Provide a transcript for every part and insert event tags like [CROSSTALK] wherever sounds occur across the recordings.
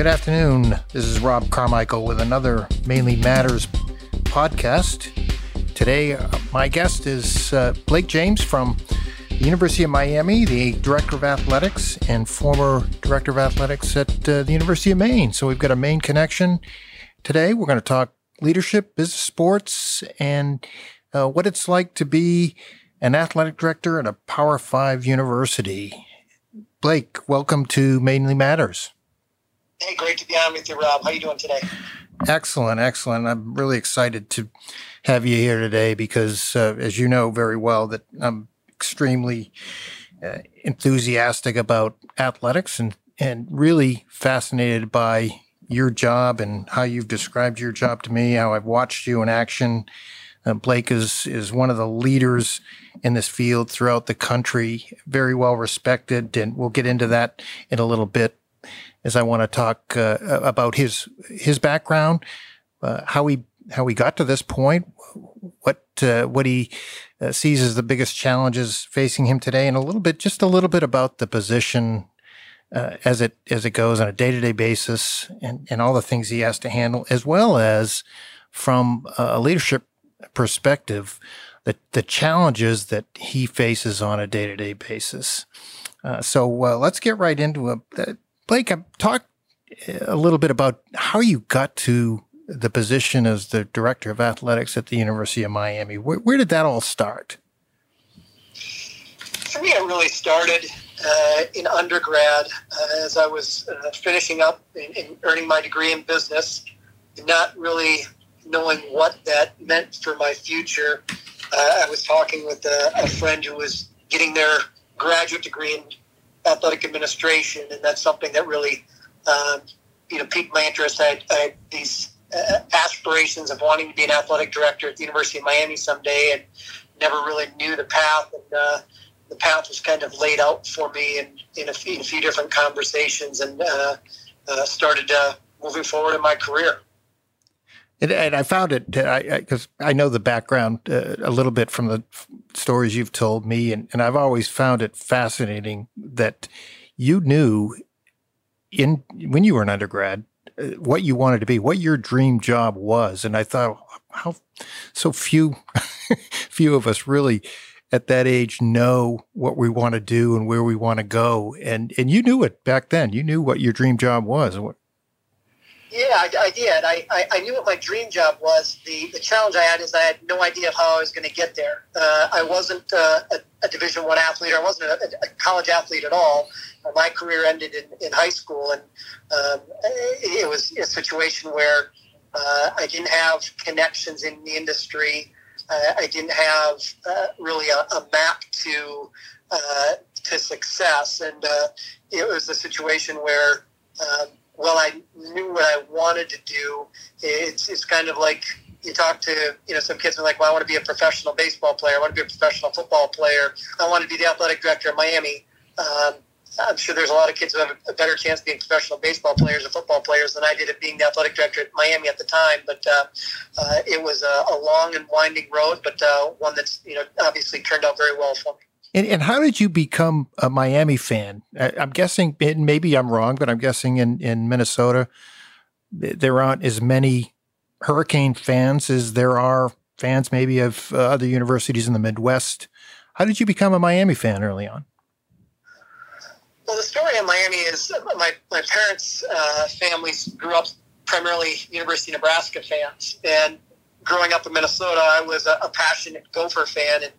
Good afternoon. This is Rob Carmichael with another Mainly Matters podcast. Today, uh, my guest is uh, Blake James from the University of Miami, the Director of Athletics and former Director of Athletics at uh, the University of Maine. So we've got a Maine connection. Today, we're going to talk leadership, business sports, and uh, what it's like to be an athletic director at a Power Five university. Blake, welcome to Mainly Matters. Hey, great to be on with you, Rob. How you doing today? Excellent, excellent. I'm really excited to have you here today because, uh, as you know very well, that I'm extremely uh, enthusiastic about athletics and and really fascinated by your job and how you've described your job to me. How I've watched you in action. Uh, Blake is is one of the leaders in this field throughout the country, very well respected, and we'll get into that in a little bit as I want to talk uh, about his his background, uh, how he how he got to this point, what uh, what he uh, sees as the biggest challenges facing him today, and a little bit, just a little bit about the position uh, as it as it goes on a day to day basis, and and all the things he has to handle, as well as from a leadership perspective, the the challenges that he faces on a day to day basis. Uh, so let's get right into it Blake, talk a little bit about how you got to the position as the director of athletics at the University of Miami. Where, where did that all start? For me, it really started uh, in undergrad uh, as I was uh, finishing up and earning my degree in business, not really knowing what that meant for my future. Uh, I was talking with a, a friend who was getting their graduate degree in athletic administration, and that's something that really, um, you know, piqued my interest. I, I had these uh, aspirations of wanting to be an athletic director at the University of Miami someday, and never really knew the path. And uh, the path was kind of laid out for me in, in, a, few, in a few different conversations, and uh, uh started uh, moving forward in my career. And, and I found it because I, I, know the background uh, a little bit from the stories you've told me, and, and I've always found it fascinating that you knew in when you were an undergrad uh, what you wanted to be, what your dream job was, and I thought how so few [LAUGHS] few of us really at that age know what we want to do and where we want to go, and and you knew it back then. You knew what your dream job was. Yeah, I, I did. I, I, I, knew what my dream job was. The, the challenge I had is I had no idea how I was going to get there. Uh, I wasn't uh, a, a, Division One athlete. I wasn't a, a, college athlete at all. Uh, my career ended in, in high school, and um, it, was a situation where uh, I didn't have connections in the industry. Uh, I didn't have uh, really a, a, map to to success, and it was a situation where um, well, I knew what I wanted to do. It's, it's kind of like you talk to, you know, some kids are like, well, I want to be a professional baseball player. I want to be a professional football player. I want to be the athletic director of Miami. Um, I'm sure there's a lot of kids who have a better chance of being professional baseball players or football players than I did at being the athletic director at Miami at the time. But uh, uh, it was a, a, long and winding road, but uh, one that's you know obviously turned out very well for me. And, and how did you become a Miami fan? I'm guessing, maybe I'm wrong, but I'm guessing in, in Minnesota, there aren't as many Hurricane fans as there are fans maybe of uh, other universities in the Midwest. How did you become a Miami fan early on? Well, the story in Miami is my, my parents' uh, families grew up primarily University of Nebraska fans. And growing up in Minnesota, I was a, a passionate Gopher fan. And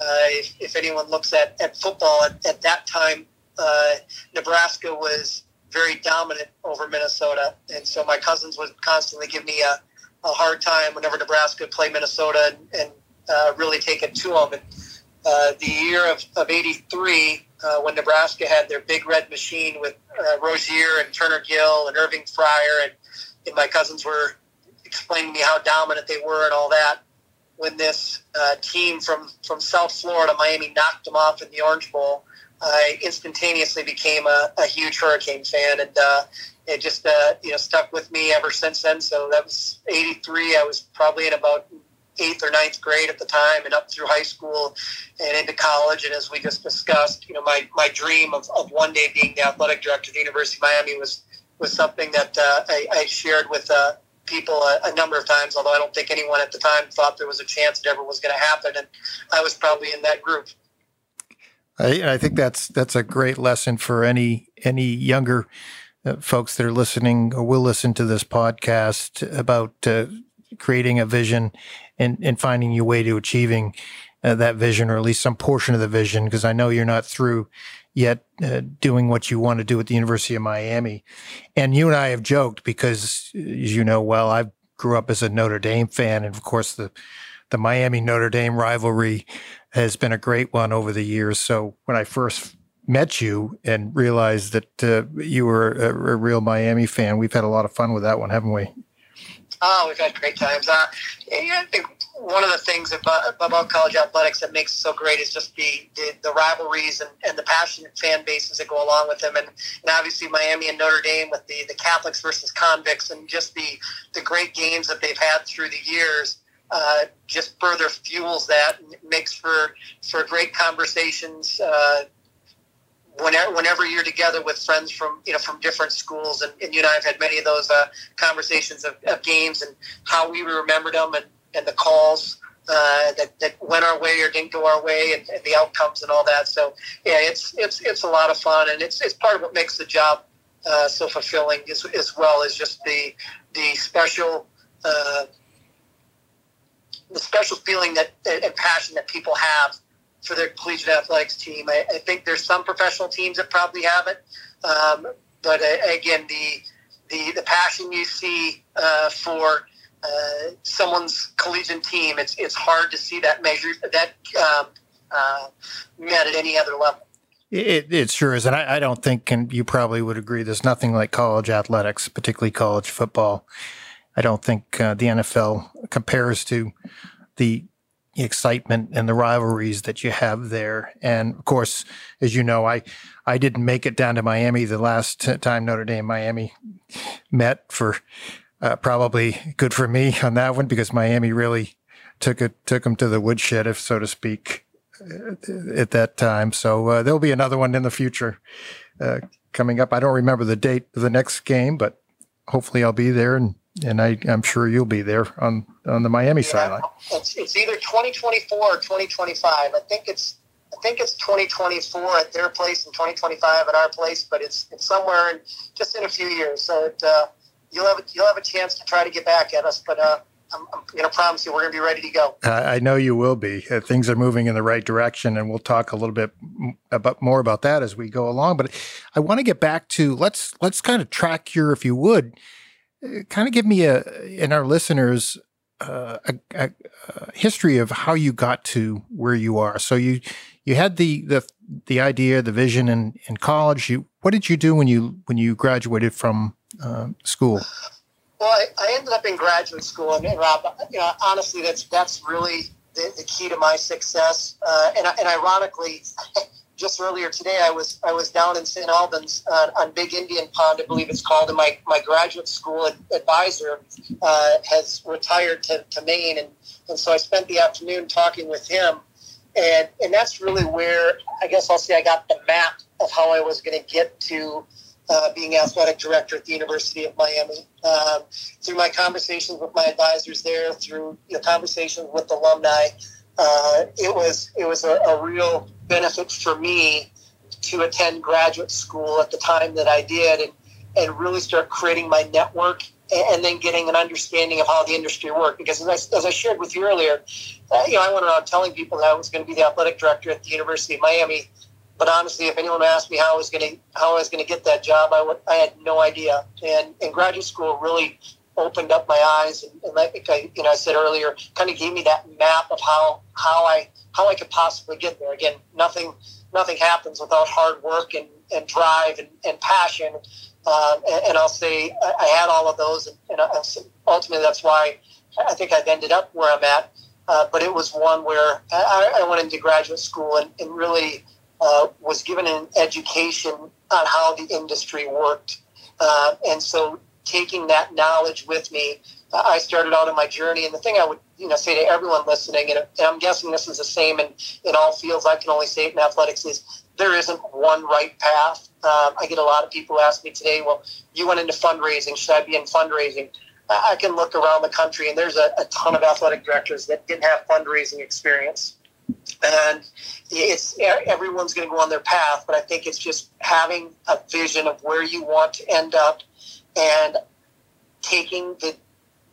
if, if, anyone looks at, at football at, at that time, uh, Nebraska was very dominant over Minnesota. And so my cousins would constantly give me a, a hard time whenever Nebraska would play Minnesota and, and uh, really take it to them. And uh, the year of, of 83, uh, when Nebraska had their big red machine with uh, Rozier and Turner Gill and Irving Fryar, and, and my cousins were explaining to me how dominant they were and all that when this uh, team from, from South Florida, Miami, knocked them off in the Orange Bowl, I instantaneously became a, a huge Hurricane fan, and uh, it just uh, you know stuck with me ever since then. So that was '83. I was probably in about eighth or ninth grade at the time, and up through high school and into college. And as we just discussed, you know, my my dream of, of one day being the athletic director of the University of Miami was was something that uh, I, I, shared with uh, people a, a, number of times. Although I don't think anyone at the time thought there was a chance it ever was going to happen, and I was probably in that group. I, I think that's that's a great lesson for any any younger uh, folks that are listening or will listen to this podcast about uh, creating a vision and, and finding your way to achieving uh, that vision or at least some portion of the vision because I know you're not through yet uh, doing what you want to do at the University of Miami. And you and I have joked because, as you know well, I grew up as a Notre Dame fan, and of course the the Miami Notre Dame rivalry has been a great one over the years. So when I first met you and realized that uh, you were a, a, real Miami fan, we've had a lot of fun with that one, haven't we? Oh, we've had great times. Uh, yeah, I think one of the things about, about college athletics that makes it so great is just the, the, the rivalries and, and, the passionate fan bases that go along with them. And, and, obviously Miami and Notre Dame with the, the Catholics versus convicts and just the, the great games that they've had through the years uh, just further fuels that and makes for, for great conversations uh, whenever, whenever you're together with friends from you know from different schools, and, and you and I have had many of those uh, conversations of, of, games and how we remembered them and, and the calls uh, that, that went our way or didn't go our way and, and, the outcomes and all that. So yeah, it's it's it's a lot of fun and it's it's part of what makes the job uh, so fulfilling as, as well as just the the special. Uh, the special feeling that and passion that people have for their collegiate athletics team. I, I think there's some professional teams that probably have it, um, but uh, again, the, the the passion you see uh, for uh, someone's collegiate team, it's it's hard to see that measure that um, uh, met at any other level. It, it sure is, and I, I don't think, and you probably would agree, there's nothing like college athletics, particularly college football. I don't think uh, the NFL compares to the excitement and the rivalries that you have there. And of course, as you know, I I didn't make it down to Miami the last time Notre Dame Miami met for uh, probably good for me on that one because Miami really took it took them to the woodshed, if so to speak, uh, at that time. So uh, there'll be another one in the future uh, coming up. I don't remember the date of the next game, but hopefully I'll be there and and I, am sure you'll be there on on the Miami yeah, sideline. It's, it's either 2024 or 2025. I think it's I think it's 2024 at their place and 2025 at our place, but it's it's somewhere in just in a few years. So it, uh, you'll have a, you'll have a chance to try to get back at us, but. Uh, I'm, I'm going to promise you we're going to be ready to go. I know you will be. Uh, things are moving in the right direction, and we'll talk a little bit about more about that as we go along. But I want to get back to let's let's kind of track your, if you would, kind of give me a and our listeners uh, a, a, a, history of how you got to where you are. So you you had the the the idea, the vision in, in college. You what did you do when you when you graduated from uh, school? Well, I, I, ended up in graduate school, and, and Rob, you know, honestly, that's that's really the, the key to my success. Uh, and, and ironically, just earlier today, I was I was down in St. Albans uh, on Big Indian Pond, I believe it's called, and my, my graduate school advisor uh, has retired to, to Maine, and, and so I spent the afternoon talking with him, and and that's really where I guess I'll say I got the map of how I was going to get to uh, being athletic director at the University of Miami. Um, through my conversations with my advisors there, through you know, conversations with alumni, uh, it was it was a, a real benefit for me to attend graduate school at the time that I did and, and really start creating my network and then getting an understanding of how the industry worked. Because as I, as I shared with you earlier, uh, you know, I went around telling people that I was going to be the athletic director at the University of Miami. But honestly, if anyone asked me how I was going to how I was going to get that job, I, would, I had no idea. And, and graduate school really opened up my eyes, and, and like I you know I said earlier, kind of gave me that map of how how I how I could possibly get there. Again, nothing nothing happens without hard work and, and drive and, and passion. Um, and, and, I'll say I, I, had all of those, and, and ultimately that's why I think I've ended up where I'm at. Uh, but it was one where I, I went into graduate school and, and really uh, was given an education on how the industry worked. Uh, and so taking that knowledge with me, I started out on my journey. And the thing I would you know say to everyone listening, and, I'm guessing this is the same in, in all fields. I can only say it in athletics is there isn't one right path. Um, I get a lot of people ask me today, well, you went into fundraising. Should I be in fundraising? I can look around the country and there's a, a ton of athletic directors that didn't have fundraising experience. And it's everyone's going to go on their path, but I think it's just having a vision of where you want to end up and taking the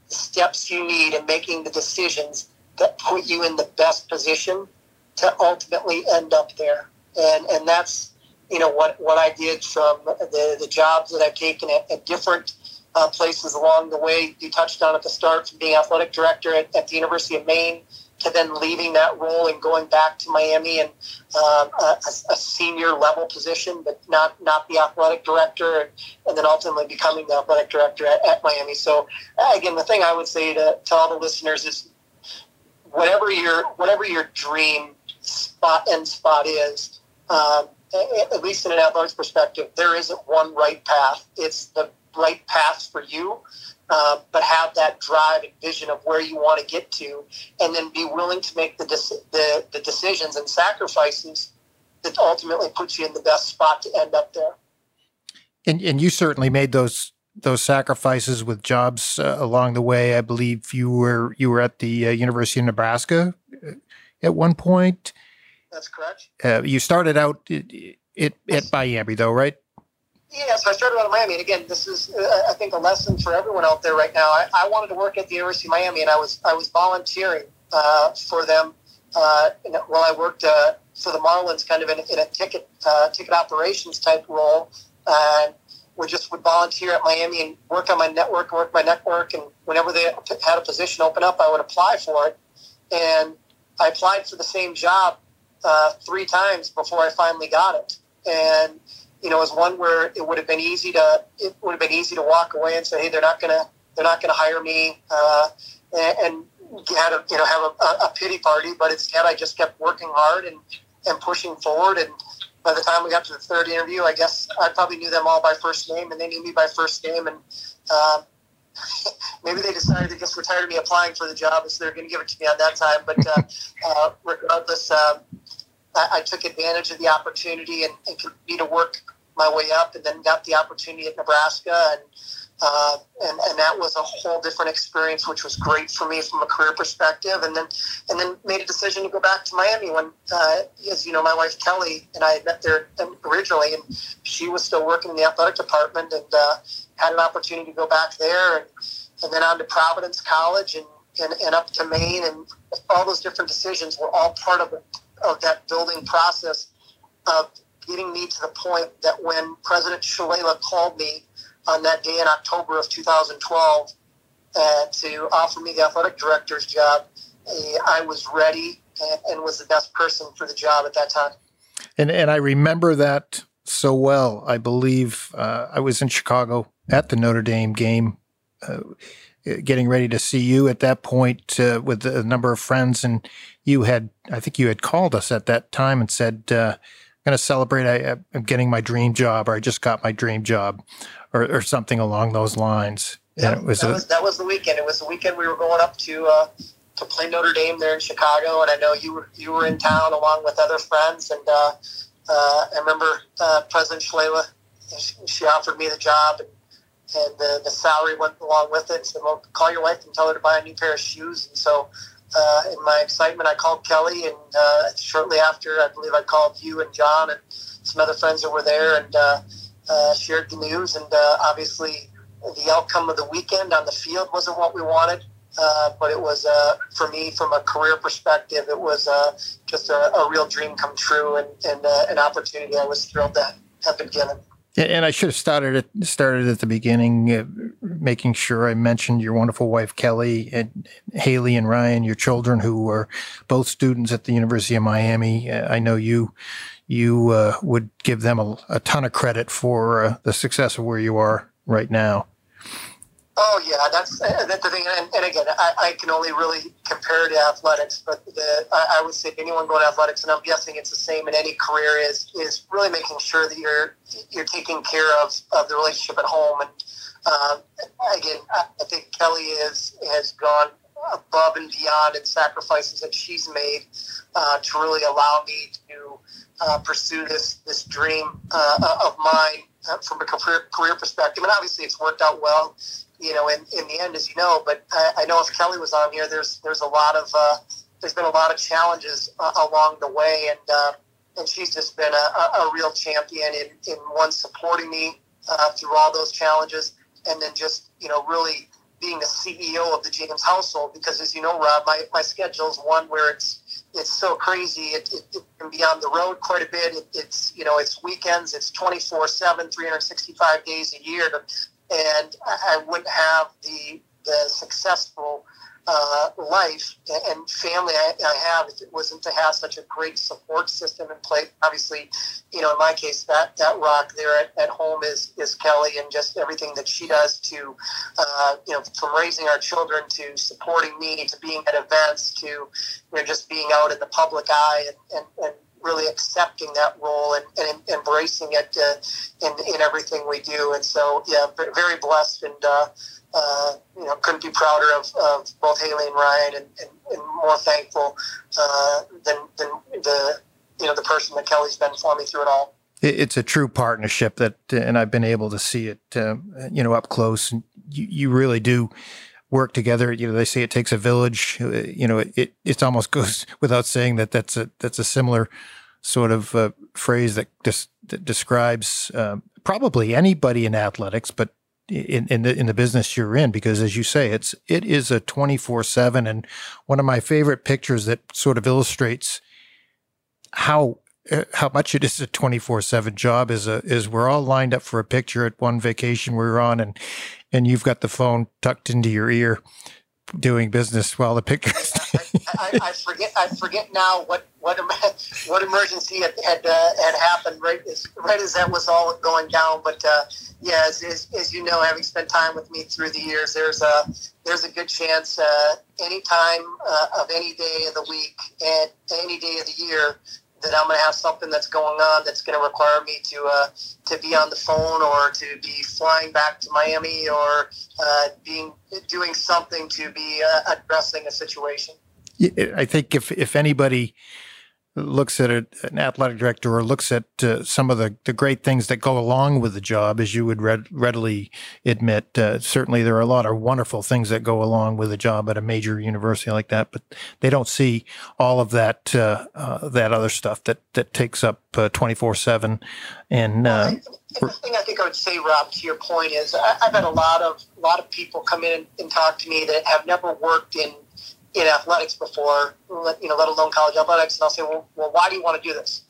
steps you need and making the decisions that put you in the best position to ultimately end up there. And and that's you know what what I did from the the jobs that I've taken at, at different uh, places along the way. You touched on at the start from being athletic director at, at the University of Maine to then leaving that role and going back to Miami and um, a, a, senior level position, but not not the athletic director, and, then ultimately becoming the athletic director at, at, Miami. So again, the thing I would say to, to all the listeners is whatever your whatever your dream spot and spot is. Um, at least in an athletics perspective, there isn't one right path. It's the right path for you, uh, but have that drive and vision of where you want to get to, and then be willing to make the, the, the decisions and sacrifices that ultimately puts you in the best spot to end up there. And, and you certainly made those those sacrifices with jobs uh, along the way. I believe you were you were at the uh, University of Nebraska uh, at one point. That's correct. Uh, you started out it, it, at Miami, though, right? Yeah, so I started out in Miami, and again, this is uh, I think a lesson for everyone out there right now. I, I, wanted to work at the University of Miami, and I was I was volunteering uh, for them uh, while I worked uh, for the Marlins, kind of in, in a ticket uh, ticket operations type role, and we just would volunteer at Miami and work on my network, work my network, and whenever they had a position open up, I would apply for it, and I applied for the same job uh, three times before I finally got it, and you know, is one where it would have been easy to it would have been easy to walk away and say, hey, they're not gonna they're not gonna hire me, uh, and, and had a you know have a, a, pity party. But instead, I just kept working hard and and pushing forward. And by the time we got to the third interview, I guess I probably knew them all by first name, and they knew me by first name, and. Uh, [LAUGHS] maybe they decided to just retire me applying for the job, so they're going to give it to me on that time. But uh, [LAUGHS] uh, regardless, um, I, I, took advantage of the opportunity and, and continued to work my way up, and then got the opportunity at Nebraska, and uh, and and that was a whole different experience, which was great for me from a career perspective. And then and then made a decision to go back to Miami when, uh, as you know, my wife Kelly and I had met there originally, and she was still working in the athletic department, and uh, had an opportunity to go back there, and and then on to Providence College, and and, and up to Maine, and all those different decisions were all part of of that building process of getting me to the point that when President Shalala called me on that day in October of 2012 uh, to offer me the athletic director's job, uh, I was ready and, and, was the best person for the job at that time. And and I remember that so well. I believe uh, I was in Chicago at the Notre Dame game. Uh, getting ready to see you at that point uh, with a number of friends, and you had, I think you had called us at that time and said, uh, I'm going to celebrate. I, am getting my dream job, or I just got my dream job, or, or something along those lines. Yeah, was that, a, was, that was the weekend. It was the weekend we were going up to uh, to play Notre Dame there in Chicago, and I know you were you were in town along with other friends. And uh, uh, I remember uh, President Shalala, she offered me the job, and, and the, the salary went along with it. And said, "Well, call your wife and tell her to buy a new pair of shoes." And so uh, in my excitement, I called Kelly, and uh, shortly after, I believe I called you and John and some other friends that were there, and uh, uh, shared the news. And uh, obviously, the outcome of the weekend on the field wasn't what we wanted, uh, but it was for me, from a career perspective, it was just a, a real dream come true and, and an opportunity I was thrilled to have been given. And I should have started at started at the beginning, uh, making sure I mentioned your wonderful wife Kelly and Haley and Ryan, your children who are both students at the University of Miami. Uh, I know you you uh, would give them a, a, ton of credit for uh, the success of where you are right now. Oh yeah, that's uh, that's the thing. And, and again, I, I, can only really compare it to athletics, but the, I, I, would say anyone going to athletics, and I'm guessing it's the same in any career, is is really making sure that you're you're taking care of, of the relationship at home. And um, again, I, I think Kelly is has gone above and beyond in sacrifices that she's made uh, to really allow me to uh, pursue this this dream uh, of mine uh, from a career, career perspective. And obviously, it's worked out well, you know, in, in the end, as you know. But I, I know if Kelly was on here, there's there's a lot of uh, there's been a lot of challenges uh, along the way, and uh, and she's just been a, a real champion in, in one supporting me uh, through all those challenges, and then just you know really being the CEO of the James household. Because as you know, Rob, my, my schedule is one where it's it's so crazy. It, it, it, can be on the road quite a bit. It, it's you know it's weekends. It's 24 7 365 days a year, and I, wouldn't have the the successful uh, life and family I, I, have if it wasn't to have such a great support system in place. Obviously, you know, in my case, that, that rock there at, at home is, is Kelly and just everything that she does to, uh, you know, from raising our children to supporting me to being at events to, you know, just being out in the public eye and, and, and really accepting that role and, and embracing it uh, in, in everything we do. And so, yeah, very blessed and, uh, uh, you know, couldn't be prouder of, of both Haley and Ryan, and, and, and more thankful uh, than, than the you know the person that Kelly's been for me through it all. It's a true partnership that, and I've been able to see it, uh, you know, up close. And you, you really do work together. You know, they say it takes a village. Uh, you know, it it almost [LAUGHS] goes without saying that that's a that's a similar sort of uh, phrase that, dis- that describes uh, probably anybody in athletics, but in, in the in the business you're in because as you say it's it is a 24/7 and one of my favorite pictures that sort of illustrates how how much it is a 24/7 job is a is we're all lined up for a picture at one vacation we are on and and you've got the phone tucked into your ear doing business while the picture I, I, forget I forget now what what [LAUGHS] what emergency had had, uh, had happened right as right as that was all going down but uh, yeah, as, as, as, you know, having spent time with me through the years, there's a there's a good chance uh, any time uh, of any day of the week and any day of the year that I'm going to have something that's going on that's going to require me to uh, to be on the phone or to be flying back to Miami or uh, being doing something to be uh, addressing a situation. I think if if anybody looks at an athletic director or looks at uh, some of the, the great things that go along with the job, as you would readily admit, uh, certainly there are a lot of wonderful things that go along with a job at a major university like that, but they don't see all of that uh, uh that other stuff that that takes up uh, twenty four seven. And uh, the thing I think I would say, Rob, to your point is I, have had a lot of a lot of people come in and talk to me that have never worked in in athletics before, you know, let alone college athletics. And I'll say, well, well why do you want to do this?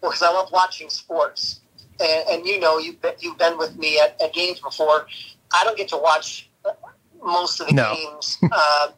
Well, because I love watching sports. And, and you know, you've been, you've been with me at, at, games before. I don't get to watch most of the no. games [LAUGHS] uh,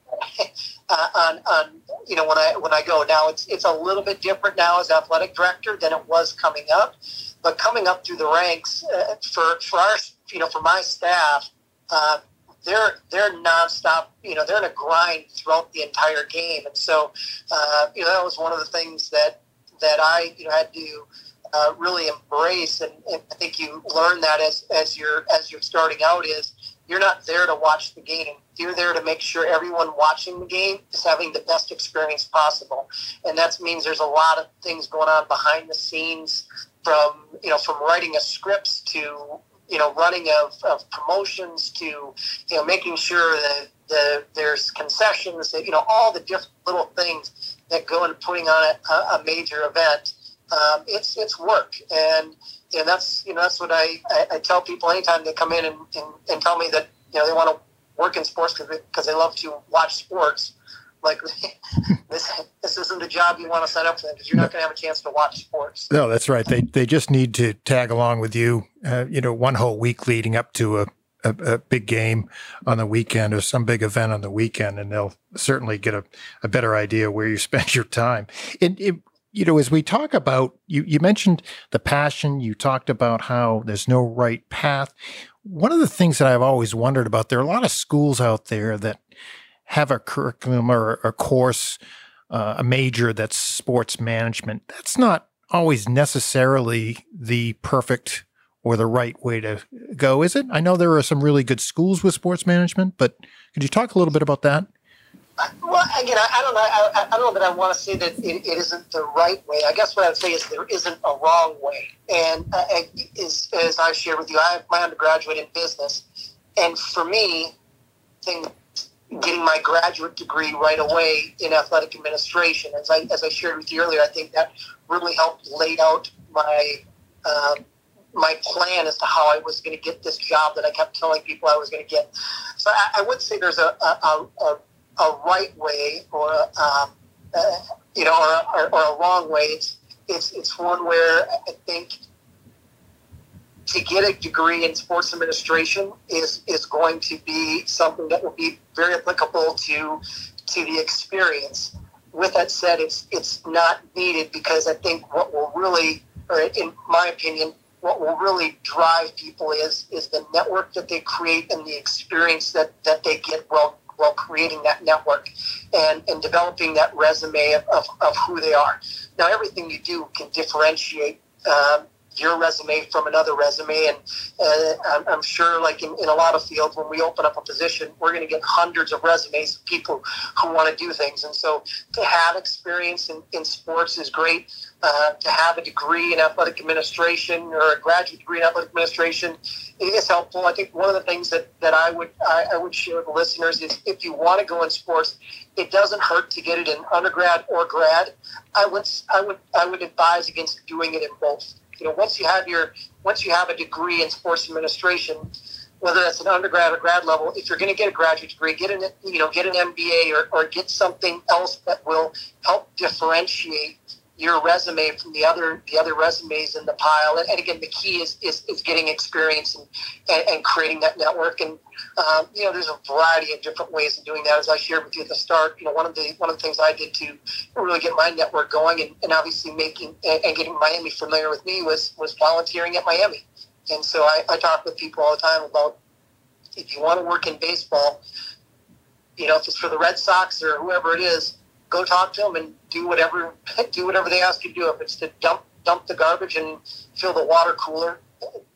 on, on, you know, when I when I go. Now, it's, it's a little bit different now as athletic director than it was coming up. But coming up through the ranks uh, for, for our, you know, for my staff, uh, they're they're nonstop. You know, they're in a grind throughout the entire game, and so uh, you know that was one of the things that that I you know had to uh, really embrace, and, and, I think you learn that as as you're as you're starting out is you're not there to watch the game. You're there to make sure everyone watching the game is having the best experience possible, and that means there's a lot of things going on behind the scenes from you know from writing a script to you know, running of, of promotions to, you know, making sure that the, there's concessions, that, you know, all the different little things that go into putting on a, a major event. Um, it's, it's work. And, and that's, you know, that's what I, I, I tell people anytime they come in and, and, and tell me that, you know, they want to work in sports because they love to watch sports like [LAUGHS] this this isn't a job you want to set up for because you're not going to have a chance to watch sports. No, that's right. They they just need to tag along with you. Uh, you know, one whole week leading up to a, a, a big game on the weekend or some big event on the weekend, and they'll certainly get a, a better idea where you [LAUGHS] spend your time. And it, you know, as we talk about you, you mentioned the passion. You talked about how there's no right path. One of the things that I've always wondered about, there are a lot of schools out there that have a curriculum or a course, uh, a major that's sports management. That's not always necessarily the perfect or the right way to go, is it? I know there are some really good schools with sports management, but could you talk a little bit about that? Well, again, I, I don't know. I, I, don't know that I want to say that it, it isn't the right way. I guess what I would say is there isn't a wrong way. And uh, is, as I shared with you, I have my undergraduate in business, and for me, thing, getting my graduate degree right away in athletic administration, as I as I shared with you earlier, I think that really helped lay out my um, my plan as to how I was going to get this job that I kept telling people I was going to get. So I, I would say there's a, a, a, a right way or um, uh, you know or, or, or, a wrong way. It's, it's it's one where I think to get a degree in sports administration is is going to be something that will be very applicable to to the experience. With that said, it's it's not needed because I think what will really, or in my opinion, what will really drive people is is the network that they create and the experience that, that they get while while creating that network and, and developing that resume of, of, of who they are. Now everything you do can differentiate um, your resume from another resume. And uh, I'm, sure, like in, in a lot of fields, when we open up a position, we're going to get hundreds of resumes of people who want to do things. And so to have experience in, in sports is great. Uh, to have a degree in athletic administration or a graduate degree in athletic administration is helpful. I think one of the things that, that I would I, I would share with the listeners is if you want to go in sports, it doesn't hurt to get it in undergrad or grad. I would I would I would advise against doing it in both you know, once you have your once you have a degree in sports administration, whether that's an undergrad or grad level, if you're going to get a graduate degree, get an you know get an MBA or, or get something else that will help differentiate your resume from the other the other resumes in the pile. And, and again, the key is, is, is getting experience and, and, and, creating that network. And um, you know, there's a variety of different ways of doing that. As I shared with you at the start, you know, one of the one of the things I did to really get my network going and, and obviously making and, getting Miami familiar with me was was volunteering at Miami. And so I, I talk with people all the time about if you want to work in baseball, you know, if it's for the Red Sox or whoever it is, go talk to them and do whatever [LAUGHS] do whatever they ask you to do. If it's to dump dump the garbage and fill the water cooler,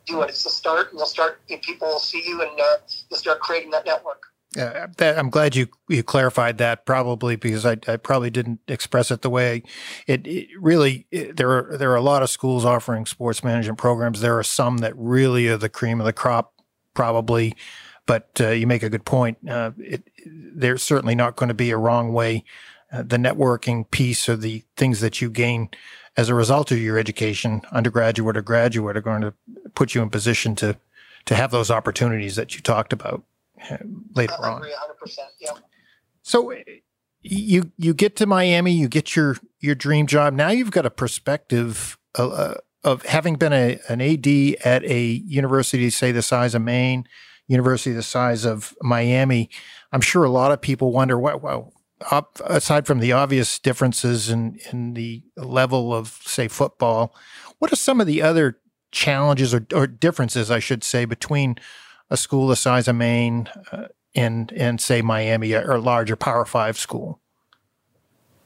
do it. It's the start, and you'll start. People will see you, and uh, you'll start creating that network. Yeah, that, I'm glad you you clarified that. Probably because I, I probably didn't express it the way it, it really. It, there are there are a lot of schools offering sports management programs. There are some that really are the cream of the crop, probably. But uh, you make a good point. Uh, it, there's certainly not going to be a wrong way uh, the networking piece or the things that you gain as a result of your education, undergraduate or graduate, are going to put you in position to to have those opportunities that you talked about uh, later I agree on. 100%. Yeah. So you you get to Miami, you get your your dream job. Now you've got a perspective of, uh, of having been a, an AD at a university, say the size of Maine, university the size of Miami. I'm sure a lot of people wonder, well, well aside from the obvious differences in, in the level of, say, football, what are some of the other challenges or, or differences, I should say, between a school the size of Maine uh, and, and, say, Miami or a larger Power Five school?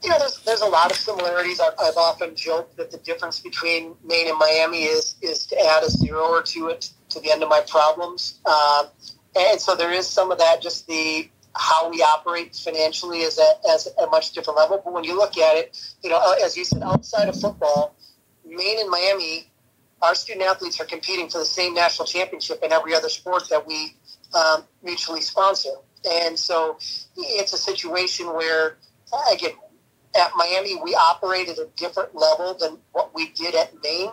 You know, there's, there's a lot of similarities. I've, I've often joked that the difference between Maine and Miami is is to add a zero or two it to the end of my problems. Um, and so there is some of that, just the how we operate financially is at as a much different level. But when you look at it, you know, as you said, outside of football, Maine and Miami, our student athletes are competing for the same national championship in every other sport that we um, mutually sponsor. And so it's a situation where, again, at Miami, we operate at a different level than what we did at Maine.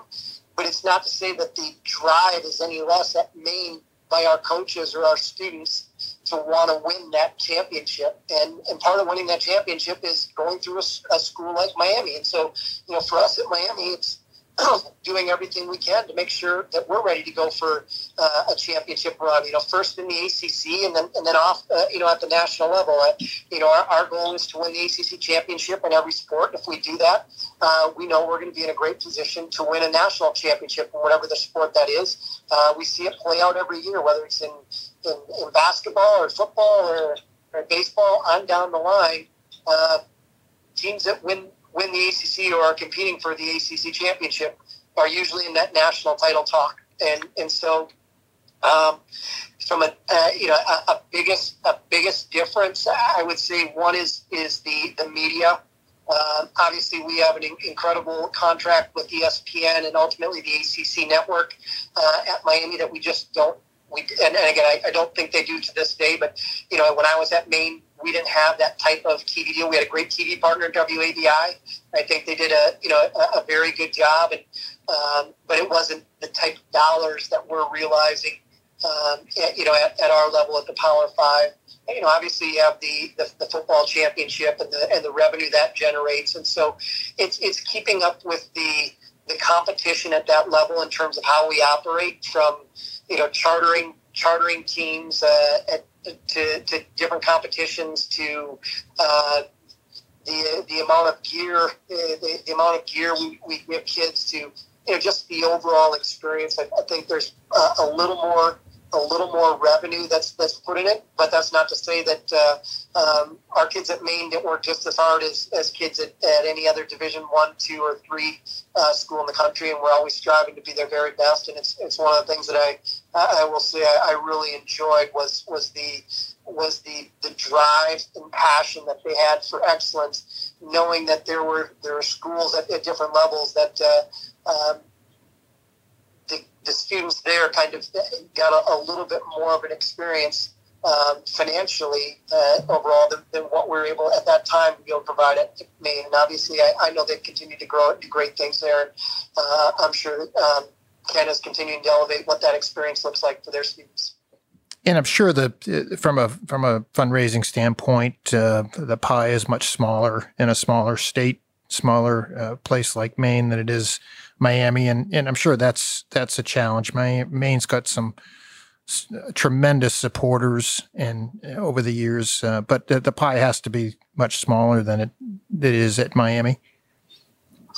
But it's not to say that the drive is any less at Maine by our coaches or our students to want to win that championship. And, and part of winning that championship is going through a, a school like Miami. And so, you know, for us at Miami, it's [COUGHS] doing everything we can to make sure that we're ready to go for uh, a championship run. You know, first in the ACC and then and then off. Uh, you know, at the national level. Uh, you know, our, our goal is to win the ACC championship in every sport. If we do that, uh, we know we're going to be in a great position to win a national championship in whatever the sport that is. Uh, we see it play out every year, whether it's in in, in basketball or football or, or baseball on down the line. Uh, teams that win win the ACC or are competing for the ACC championship are usually in that national title talk. And and so Um, from a uh, you know a, a, biggest a biggest difference, I would say one is is the the media. Uh, obviously, we have an incredible contract with ESPN and ultimately the ACC network uh, at Miami that we just don't. We and, and again, I, I, don't think they do to this day. But you know, when I was at Maine, we didn't have that type of TV deal. We had a great TV partner, WABI. I think they did a you know a, a very good job, and um, but it wasn't the type of dollars that we're realizing um, at, you know, at, at, our level at the Power Five. You know, obviously you have the, the, the, football championship and the and the revenue that generates, and so it's it's keeping up with the the competition at that level in terms of how we operate from you know chartering chartering teams uh, at, to, to different competitions to uh, the the amount of gear the, the amount of gear we, we give kids to you know just the overall experience. I, I think there's uh, a little more a little more revenue that's that's put in it. But that's not to say that uh, um, our kids at Maine didn't work just as hard as, as kids at, at any other Division One, two, or three uh, school in the country, and we're always striving to be their very best. And it's it's one of the things that I I will say I, I really enjoyed was was the was the the drive and passion that they had for excellence, knowing that there were there were schools at, at different levels that. Uh, um, the students there kind of got a, a little bit more of an experience um, financially uh, overall than, than, what we were able at that time to be able to provide at Maine. And obviously, I, I know they've continued to grow and do great things there. And uh, I'm sure um, is continuing to elevate what that experience looks like for their students. And I'm sure that uh, from a from a fundraising standpoint, uh, the pie is much smaller in a smaller state, smaller uh, place like Maine than it is Miami, and and I'm sure that's that's a challenge. Maine's got some tremendous supporters and uh, over the years, uh, but the, the, pie has to be much smaller than it, it is at Miami.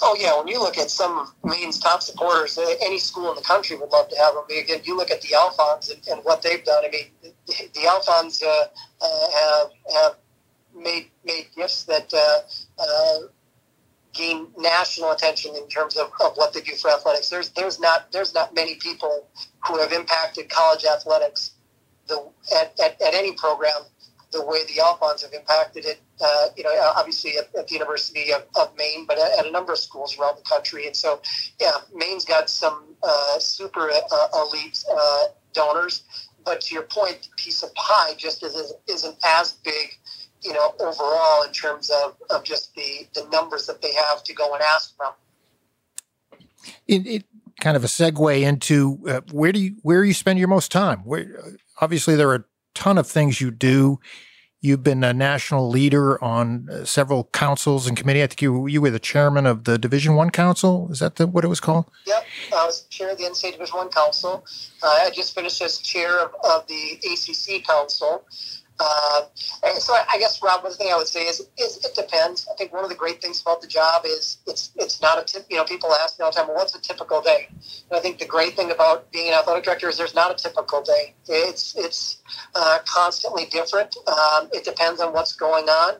Oh yeah, when you look at some of Maine's top supporters, uh, any school in the country would love to have them. Again, you look at the Alfonds and, and what they've done. I mean, the, the Alfonds uh, uh, have have made made gifts that uh, gain national attention in terms of, of what they do for athletics. There's there's not there's not many people who have impacted college athletics the at, at, at any program the way the Alfonds have impacted it. Uh, you know, obviously at, at the University of, of, Maine, but at, at, a number of schools around the country. And so, yeah, Maine's got some uh, super uh, elite uh, donors. But to your point, the piece of pie just isn't, isn't as big you know, overall in terms of, of just the, the numbers that they have to go and ask from. It, it kind of a segue into uh, where do you where you spend your most time? Where obviously there are a ton of things you do. You've been a national leader on uh, several councils and committee. I think you you were the chairman of the Division One Council. Is that the, what it was called? Yep, I was chair of the NCAA Division One Council. Uh, I just finished as chair of, of the ACC Council. Uh, so I, I, guess Rob, one thing I would say is, is it depends. I think one of the great things about the job is it's it's not a tip. You know, people ask me all the time, well, what's a typical day? And I think the great thing about being an athletic director is there's not a typical day. It's it's uh, constantly different. Um, it depends on what's going on.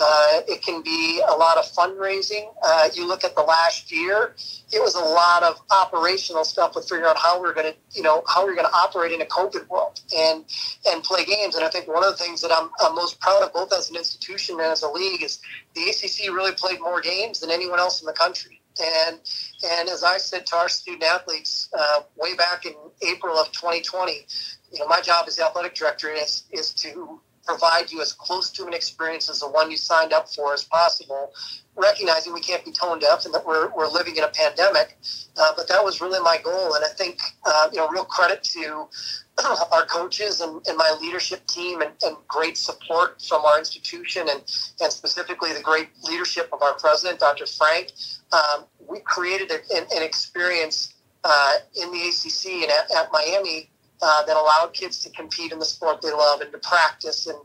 Uh, it can be a lot of fundraising. Uh, you look at the last year it was a lot of operational stuff with figuring out how we're going to, you know, how we're going to operate in a COVID world and and play games. And I think one of the things that I'm, I'm most proud of, both as an institution and as a league, is the ACC really played more games than anyone else in the country. And and as I said to our student athletes uh, way back in April of 2020, you know, my job as athletic director is is to provide you as close to an experience as the one you signed up for as possible, recognizing we can't be tone deaf and that we're, we're living in a pandemic. Uh, but that was really my goal. And I think, uh, you know, real credit to our coaches and, and my leadership team and, and, great support from our institution and, and specifically the great leadership of our president, Dr. Frenk. Um, we created a, an, an, experience uh, in the ACC and at, at Miami uh, that allowed kids to compete in the sport they love and to practice and,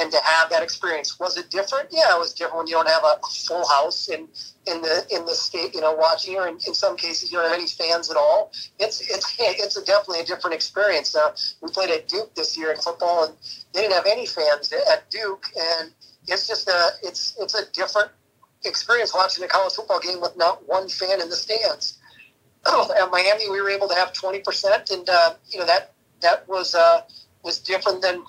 and to have that experience. Was it different? Yeah, it was different when you don't have a full house in, in the in the state, you know, watching, or in, in some cases you don't have any fans at all. It's it's [LAUGHS] it's a definitely a different experience. Uh, we played at Duke this year in football, and they didn't have any fans at Duke, and it's just a it's it's a different experience watching a college football game with not one fan in the stands. [CLEARS THROAT] at Miami, we were able to have 20%, and uh, you know that that was uh, was different than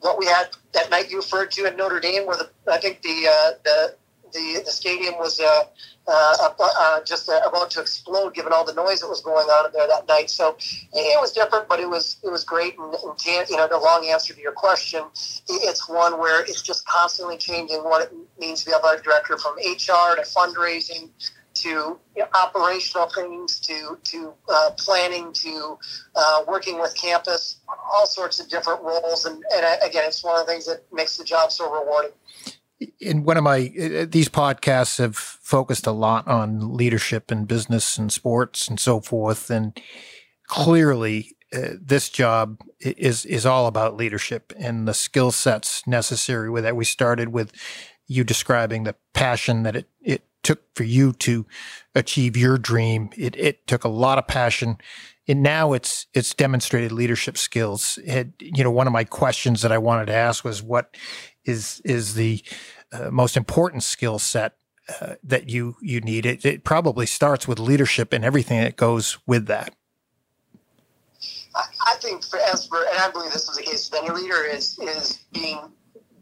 what we had that night you referred to in Notre Dame, where the I think the uh, the the, the stadium was uh, uh, uh, just uh, about to explode given all the noise that was going on in there that night. So it was different, but it was it was great. And, and you know, the long answer to your question, it's one where it's just constantly changing what it means to be a athletic director from HR to fundraising to you know, operational things to to uh, planning to uh, working with campus, all sorts of different roles. And, and uh, again, it's one of the things that makes the job so rewarding. In one of my uh, these podcasts have focused a lot on leadership and business and sports and so forth. And clearly uh, this job is is all about leadership and the skill sets necessary with that. We started with you describing the passion that it it took for you to achieve your dream it it took a lot of passion and now it's it's demonstrated leadership skills it, you know one of my questions that I wanted to ask was what is is the uh, most important skill set uh, that you you need. It, it probably starts with leadership and everything that goes with that. I, I think for as for and I believe this is the case with any leader is is being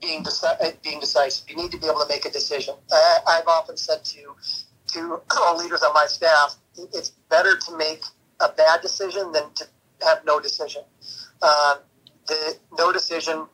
being deci- uh, being decisive. You need to be able to make a decision. I, I've often said to to [CLEARS THROAT] all leaders on my staff, it's better to make a bad decision than to have no decision. Uh, the no decision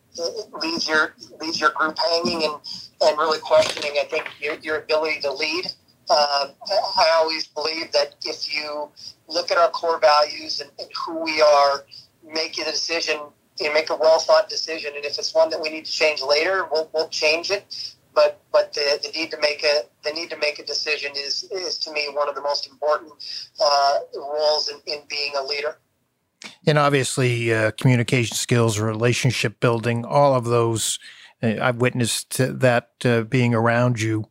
leaves your leaves your group hanging and and really questioning. I think your, your ability to lead. Uh, I always believe that if you look at our core values and, and who we are, make a decision, you know, make a well thought decision, and if it's one that we need to change later, we'll, we'll change it. But but the, the need to make a the need to make a decision is is to me one of the most important uh, roles in, in being a leader. And obviously, uh, communication skills, relationship building, all of those. Uh, I've witnessed that uh, being around you.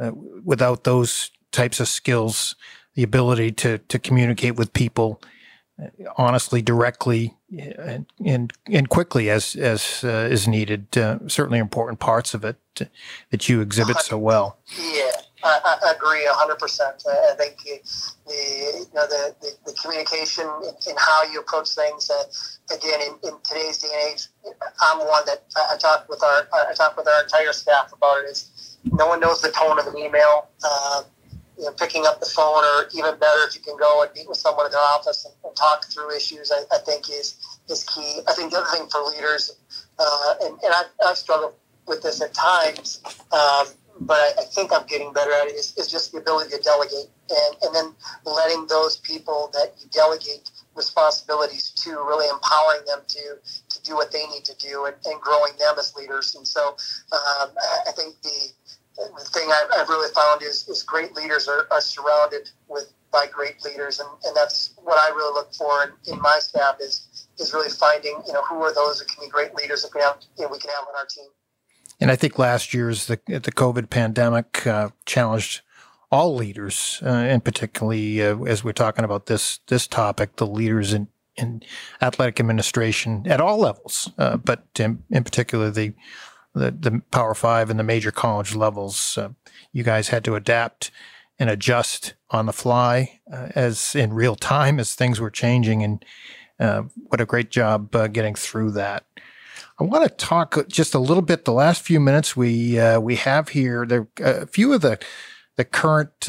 Uh, without those types of skills, the ability to to communicate with people honestly, directly, and and, and quickly as as uh, is needed, certainly important parts of it that you exhibit so well. Yeah. I, I agree 100%. I think the, you know, the, the, the communication and how you approach things, uh, again, in, in, today's day and age, I'm one that I, I talk with our I talk with our entire staff about it is no one knows the tone of an email. Uh, you know, picking up the phone, or even better, if you can go and meet with someone in their office and, and talk through issues, I, I, think is is key. I think the other thing for leaders, uh, and, and I, I've struggled with this at times, um, but I, I, think I'm getting better at it, is, is just the ability to delegate and, and then letting those people that you delegate responsibilities to, really empowering them to, to do what they need to do and, and growing them as leaders. And so um, I think the, the thing I've, I've, really found is, is great leaders are, are surrounded with by great leaders. And, and that's what I really look for in, in my staff is, is really finding, you know, who are those that can be great leaders that we, have, you know, we can have on our team. And I think last year's the the COVID pandemic uh, challenged all leaders, uh, and particularly uh, as we're talking about this this topic, the leaders in in athletic administration at all levels, uh, but in, in particular the, the, the Power Five and the major college levels. Uh, you guys had to adapt and adjust on the fly uh, as in real time as things were changing, and what a great job getting through that. I want to talk just a little bit. The last few minutes we uh, we have here, there a few of the the current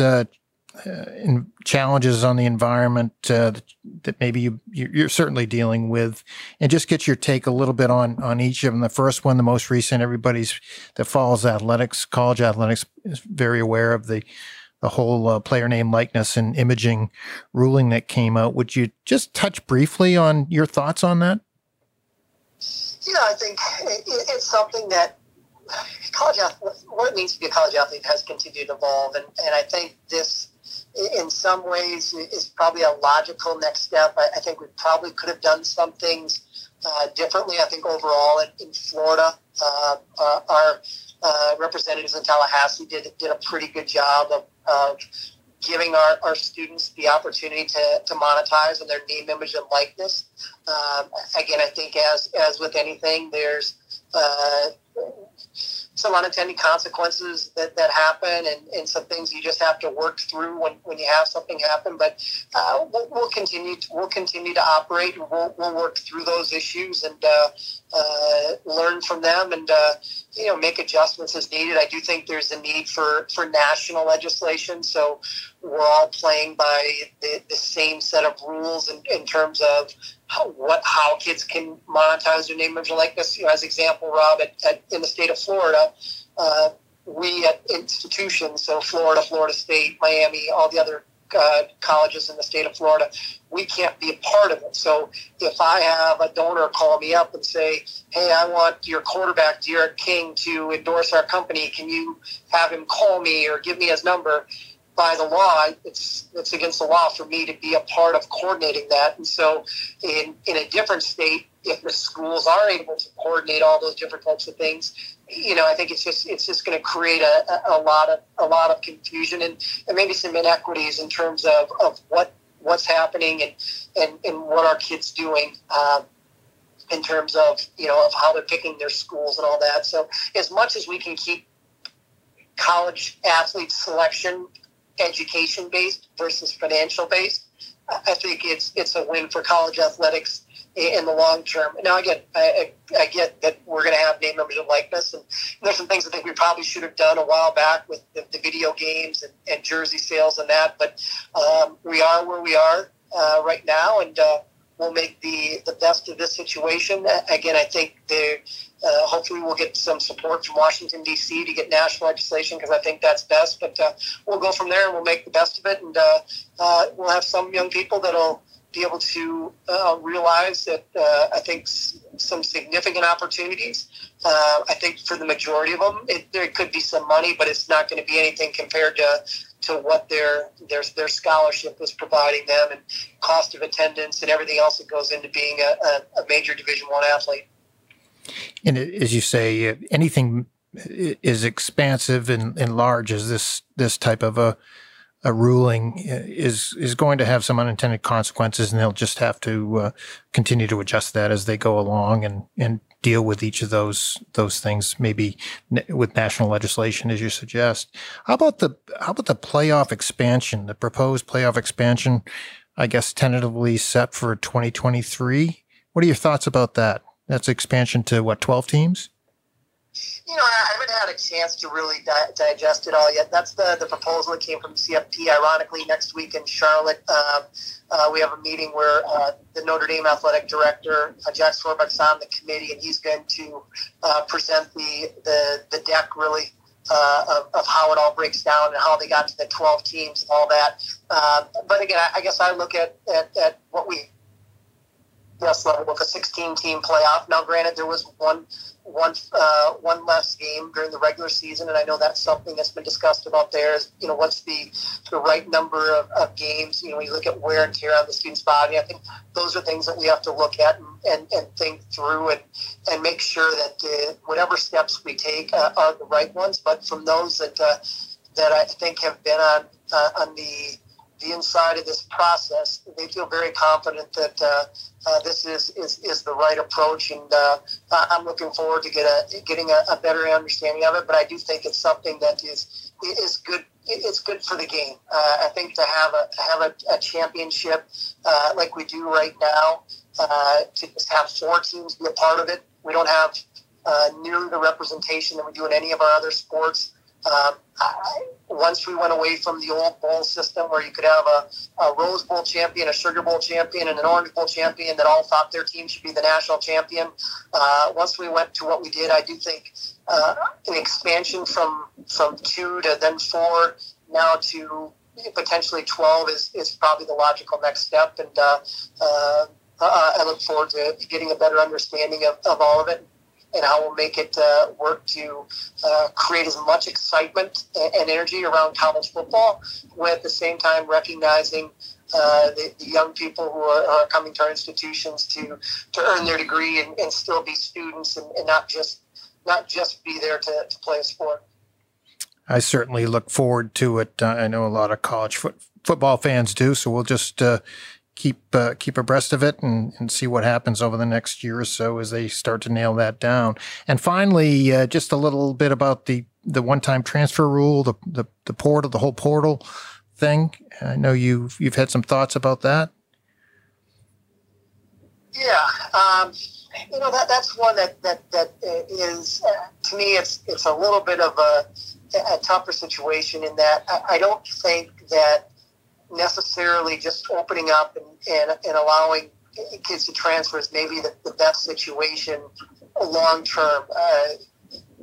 uh, challenges on the environment uh, that maybe you you're certainly dealing with, and just get your take a little bit on on each of them. The first one, the most recent, everybody's that follows athletics, college athletics, is very aware of the the whole uh, player name likeness and imaging ruling that came out. Would you just touch briefly on your thoughts on that? you know, I think it, it's something that college athlete, what it means to be a college athlete has continued to evolve. And, and I think this, in some ways, is probably a logical next step. I, I think we probably could have done some things uh, differently. I think overall in, in Florida, uh, uh, our uh, representatives in Tallahassee did, did a pretty good job of, of giving our, our students the opportunity to, to monetize on their name, image, and likeness. Um, again, I think as as with anything, there's uh, some unintended consequences that, that happen and, and some things you just have to work through when, when you have something happen. But uh, we'll, we'll, continue to, we'll continue to operate and we'll, we'll work through those issues and uh, uh, learn from them and uh, you know make adjustments as needed. I do think there's a need for, for national legislation. So we're all playing by the, the same set of rules in, in terms of how, what how kids can monetize their name, image, likeness. You know, as example, Rob, at, at, in the state of Florida, uh, we at institutions, so Florida, Florida State, Miami, all the other uh, colleges in the state of Florida, we can't be a part of it. So if I have a donor call me up and say, "Hey, I want your quarterback, D'Eriq King, to endorse our company. Can you have him call me or give me his number?" By the law, it's it's against the law for me to be a part of coordinating that. And so, in in a different state, if the schools are able to coordinate all those different types of things, you know, I think it's just it's just going to create a, a lot of a lot of confusion and, and maybe some inequities in terms of, of what what's happening and, and, and what our kids doing. Um, in terms of you know of how they're picking their schools and all that. So as much as we can keep college athlete selection education based versus financial based, I think it's it's a win for college athletics in the long term. Now, again, I, I get that we're going to have name, numbers, and likeness, and there's some things I think we probably should have done a while back with the, the video games and, and, jersey sales and that. But um, we are where we are uh, right now, and uh, we'll make the the best of this situation. Again, I think the uh, hopefully, we'll get some support from Washington D.C. to get national legislation because I think that's best. But uh, we'll go from there and we'll make the best of it, and uh, uh we'll have some young people that'll be able to uh, realize that uh, I think some significant opportunities. I think for the majority of them, it, there could be some money, but it's not going to be anything compared to to what their their their scholarship was providing them and cost of attendance and everything else that goes into being a, a, a major Division One athlete. And as you say, uh, anything uh, is expansive and, and large as this this type of a a ruling uh, is is going to have some unintended consequences, and they'll just have to uh, continue to adjust that as they go along and and deal with each of those those things, maybe with national legislation, as you suggest. How about the how about the playoff expansion, the proposed playoff expansion? I guess tentatively set for 2023. What are your thoughts about that? That's expansion to what, 12 teams? You know, I haven't had a chance to really di- digest it all yet. That's the, the proposal that came from CFP. Ironically, next week in Charlotte, um, uh, we have a meeting where uh, the Notre Dame athletic director, uh, Jack Swarbrick's on the committee, and he's going to uh, present the, the, the deck really uh, of, of, how it all breaks down and how they got to the 12 teams and all that. Uh, but again, I, I, guess I look at, at, at what we yes level with a 16 team playoff. Now, granted, there was one one uh, one less game during the regular season, and I know that's something that's been discussed about there. Is you know what's the the right number of, of games? You know, when you look at wear and tear on the student's body. I think those are things that we have to look at and, and, and think through and and make sure that uh, whatever steps we take uh, are the right ones. But from those that uh, that I think have been on uh, on the the inside of this process, they feel very confident that uh, uh, this is, is, is the right approach, and uh, I'm looking forward to get a, getting a, a, better understanding of it. But I do think it's something that is is good. It's good for the game. Uh, I think to have a have a, a championship uh, like we do right now, uh, to just have four teams be a part of it. We don't have nearly the representation that we do in any of our other sports. Um, I, once we went away from the old bowl system where you could have a, a, Rose Bowl champion, a Sugar Bowl champion, and an Orange Bowl champion that all thought their team should be the national champion. Uh, once we went to what we did, I do think uh, an expansion from from two to then four, now to potentially 12 is, is probably the logical next step. And uh, uh I look forward to getting a better understanding of, of all of it and how we'll make it uh, work to uh, create as much excitement and energy around college football, while at the same time recognizing uh, the, the, young people who are, are, coming to our institutions to to earn their degree and, and still be students and, and, not just not just be there to, to play a sport. I certainly look forward to it. Uh, I know a lot of college foot, football fans do, so we'll just uh, keep uh, keep abreast of it and, and see what happens over the next year or so as they start to nail that down. And finally, uh, just a little bit about the the one time transfer rule, the, the the portal, the whole portal thing. I know you've you've had some thoughts about that. Yeah, um, you know that that's one that that that is uh, to me it's it's a little bit of a, a tougher situation in that I, I don't think that necessarily just opening up and, and, and allowing kids to transfer is maybe the, the best situation long term. Uh,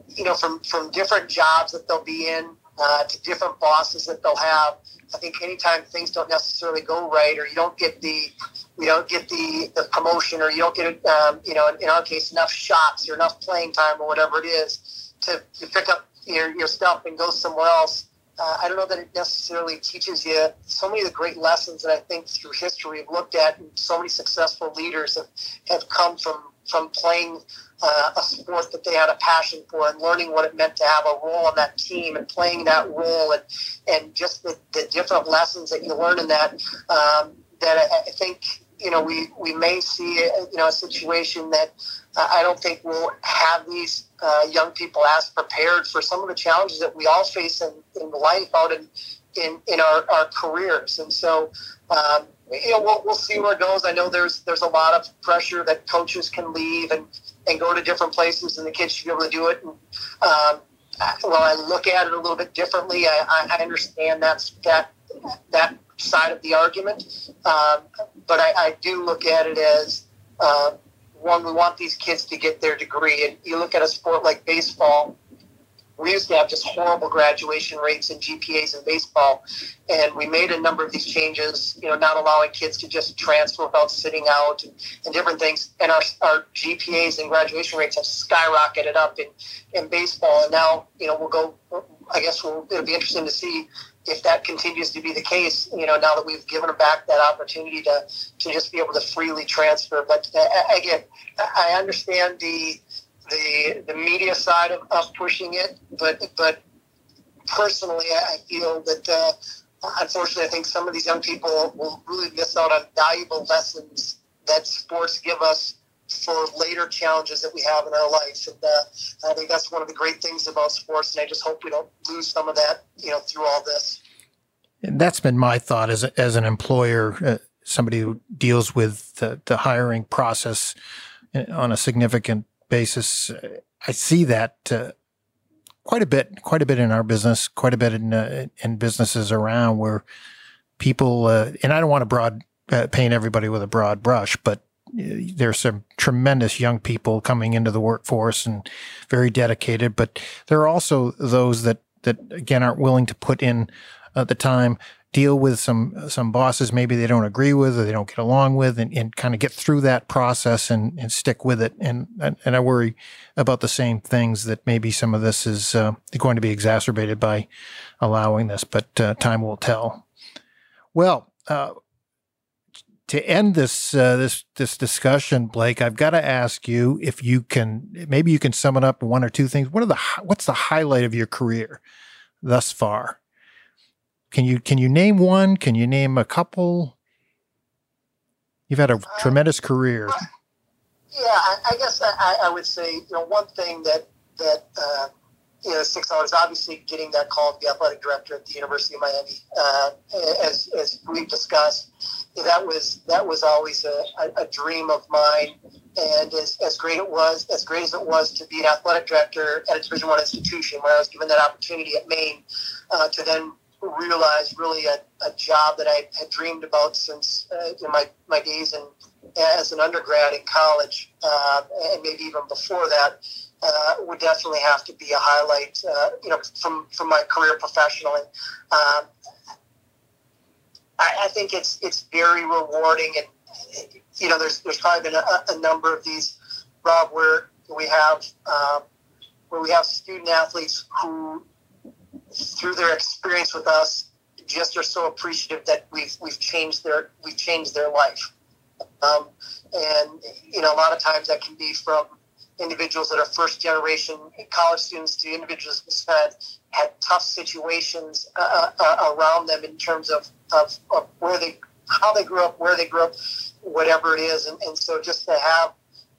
you know, from from different jobs that they'll be in uh, to different bosses that they'll have. I think anytime things don't necessarily go right, or you don't get the you don't get the, the promotion, or you don't get um, you know in our case enough shots or enough playing time or whatever it is to, to pick up your, your stuff and go somewhere else. Uh, I don't know that it necessarily teaches you so many of the great lessons that I think through history have looked at, and so many successful leaders have, have come from from playing uh, a sport that they had a passion for and learning what it meant to have a role on that team and playing that role and and just the, the different lessons that you learn in that um, that I, I, think you know we we may see you know a situation that uh, I don't think we'll have these uh, young people as prepared for some of the challenges that we all face in, in life out in in, in our, our careers and so um, you know, we'll, we'll see where it goes. I know there's there's a lot of pressure that coaches can leave and, and go to different places, and the kids should be able to do it. And um, well, I look at it a little bit differently. I, I understand that's that that side of the argument, um, but I, I, do look at it as uh, one. We want these kids to get their degree, and you look at a sport like baseball we used to have just horrible graduation rates and GPAs in baseball, and we made a number of these changes. You know, not allowing kids to just transfer without sitting out and, and different things. And our, our GPAs and graduation rates have skyrocketed up in, in baseball. And now, you know, we'll go. I guess we'll, it'll be interesting to see if that continues to be the case. You know, now that we've given them back that opportunity to to just be able to freely transfer. But uh, again, I understand the the the media side of, of pushing it, but but personally, I feel that uh, unfortunately, I think some of these young people will really miss out on valuable lessons that sports give us for later challenges that we have in our life. And uh, I think that's one of the great things about sports, and I just hope we don't lose some of that, you know, through all this. And that's been my thought as a, as an employer, uh, somebody who deals with the, the hiring process uh, on a significant basis, I see that uh, quite a bit, quite a bit in our business, quite a bit in uh, in businesses around where people, uh, and I don't want to broad paint everybody with a broad brush, but there's some tremendous young people coming into the workforce and very dedicated, but there are also those that that again aren't willing to put in uh, the time deal with some some bosses maybe they don't agree with or they don't get along with and, and kind of get through that process and, and stick with it. And, and, and I worry about the same things that maybe some of this is uh, going to be exacerbated by allowing this but uh, time will tell. Well uh, to end this uh, this this discussion, Blake, I've got to ask you if you can maybe you can sum it up in one or two things. What are the what's the highlight of your career thus far? Can you can you name one? Can you name a couple? You've had a uh, tremendous career. Yeah, I, I guess I, I, would say you know one thing that that uh, you know six hours obviously getting that call to the athletic director at the University of Miami, uh, as as we've discussed, that was that was always a, a, a dream of mine. And as, as great it was, as great as it was to be an athletic director at a Division One institution, when I was given that opportunity at Maine uh, to then realize really a, a job that I had dreamed about since uh, in my, my days in, as an undergrad in college, uh, and maybe even before that, uh, would definitely have to be a highlight, uh, you know, from, from my career professionally. Um, I, I, think it's it's very rewarding, and you know, there's there's probably been a, a number of these, Rob, where we have um, where we have student athletes who through their experience with us, just are so appreciative that we've we've changed their we've changed their life. Um, and you know, a lot of times that can be from individuals that are first generation college students to individuals who had had tough situations uh, uh, uh, around them in terms of, of, of where they how they grew up, where they grew up, whatever it is. And, and so just to have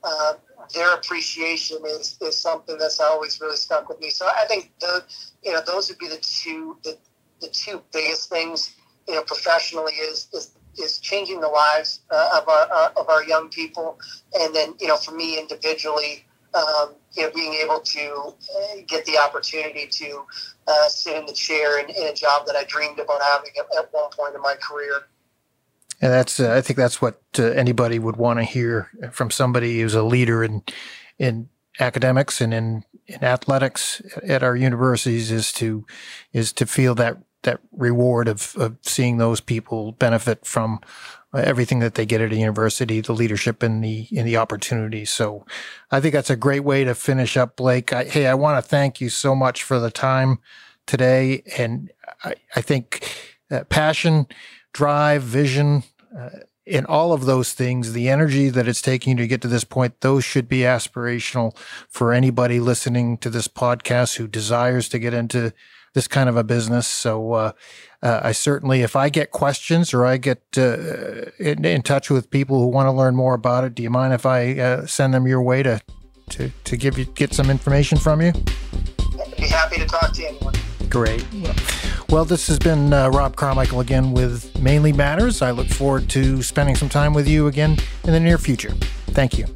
uh, their appreciation is, is something that's always really stuck with me. So I think the, you know, those would be the two, the, the two biggest things, you know, professionally is, is, is changing the lives uh, of our, uh, of our young people. And then, you know, for me individually, um, you know, being able to uh, get the opportunity to uh, sit in the chair in, in, a job that I dreamed about having at, at one point in my career. And that's, uh, I think that's what uh, anybody would want to hear from somebody who's a leader in, in academics and in, in athletics at our universities is to, is to feel that, that reward of, of seeing those people benefit from everything that they get at a university, the leadership and the, and the opportunities. So I think that's a great way to finish up, Blake. I, hey, I want to thank you so much for the time today. And I, I think uh, passion, drive, vision, uh, in all of those things, the energy that it's taking to get to this point, those should be aspirational for anybody listening to this podcast who desires to get into this kind of a business. So, uh, uh, I certainly, if I get questions or I get uh, in, in, touch with people who want to learn more about it, do you mind if I uh, send them your way to, to, to give you, get some information from you? I'd be happy to talk to anyone. Great. Well, this has been uh, Rob Carmichael again with Mainly Matters. I look forward to spending some time with you again in the near future. Thank you.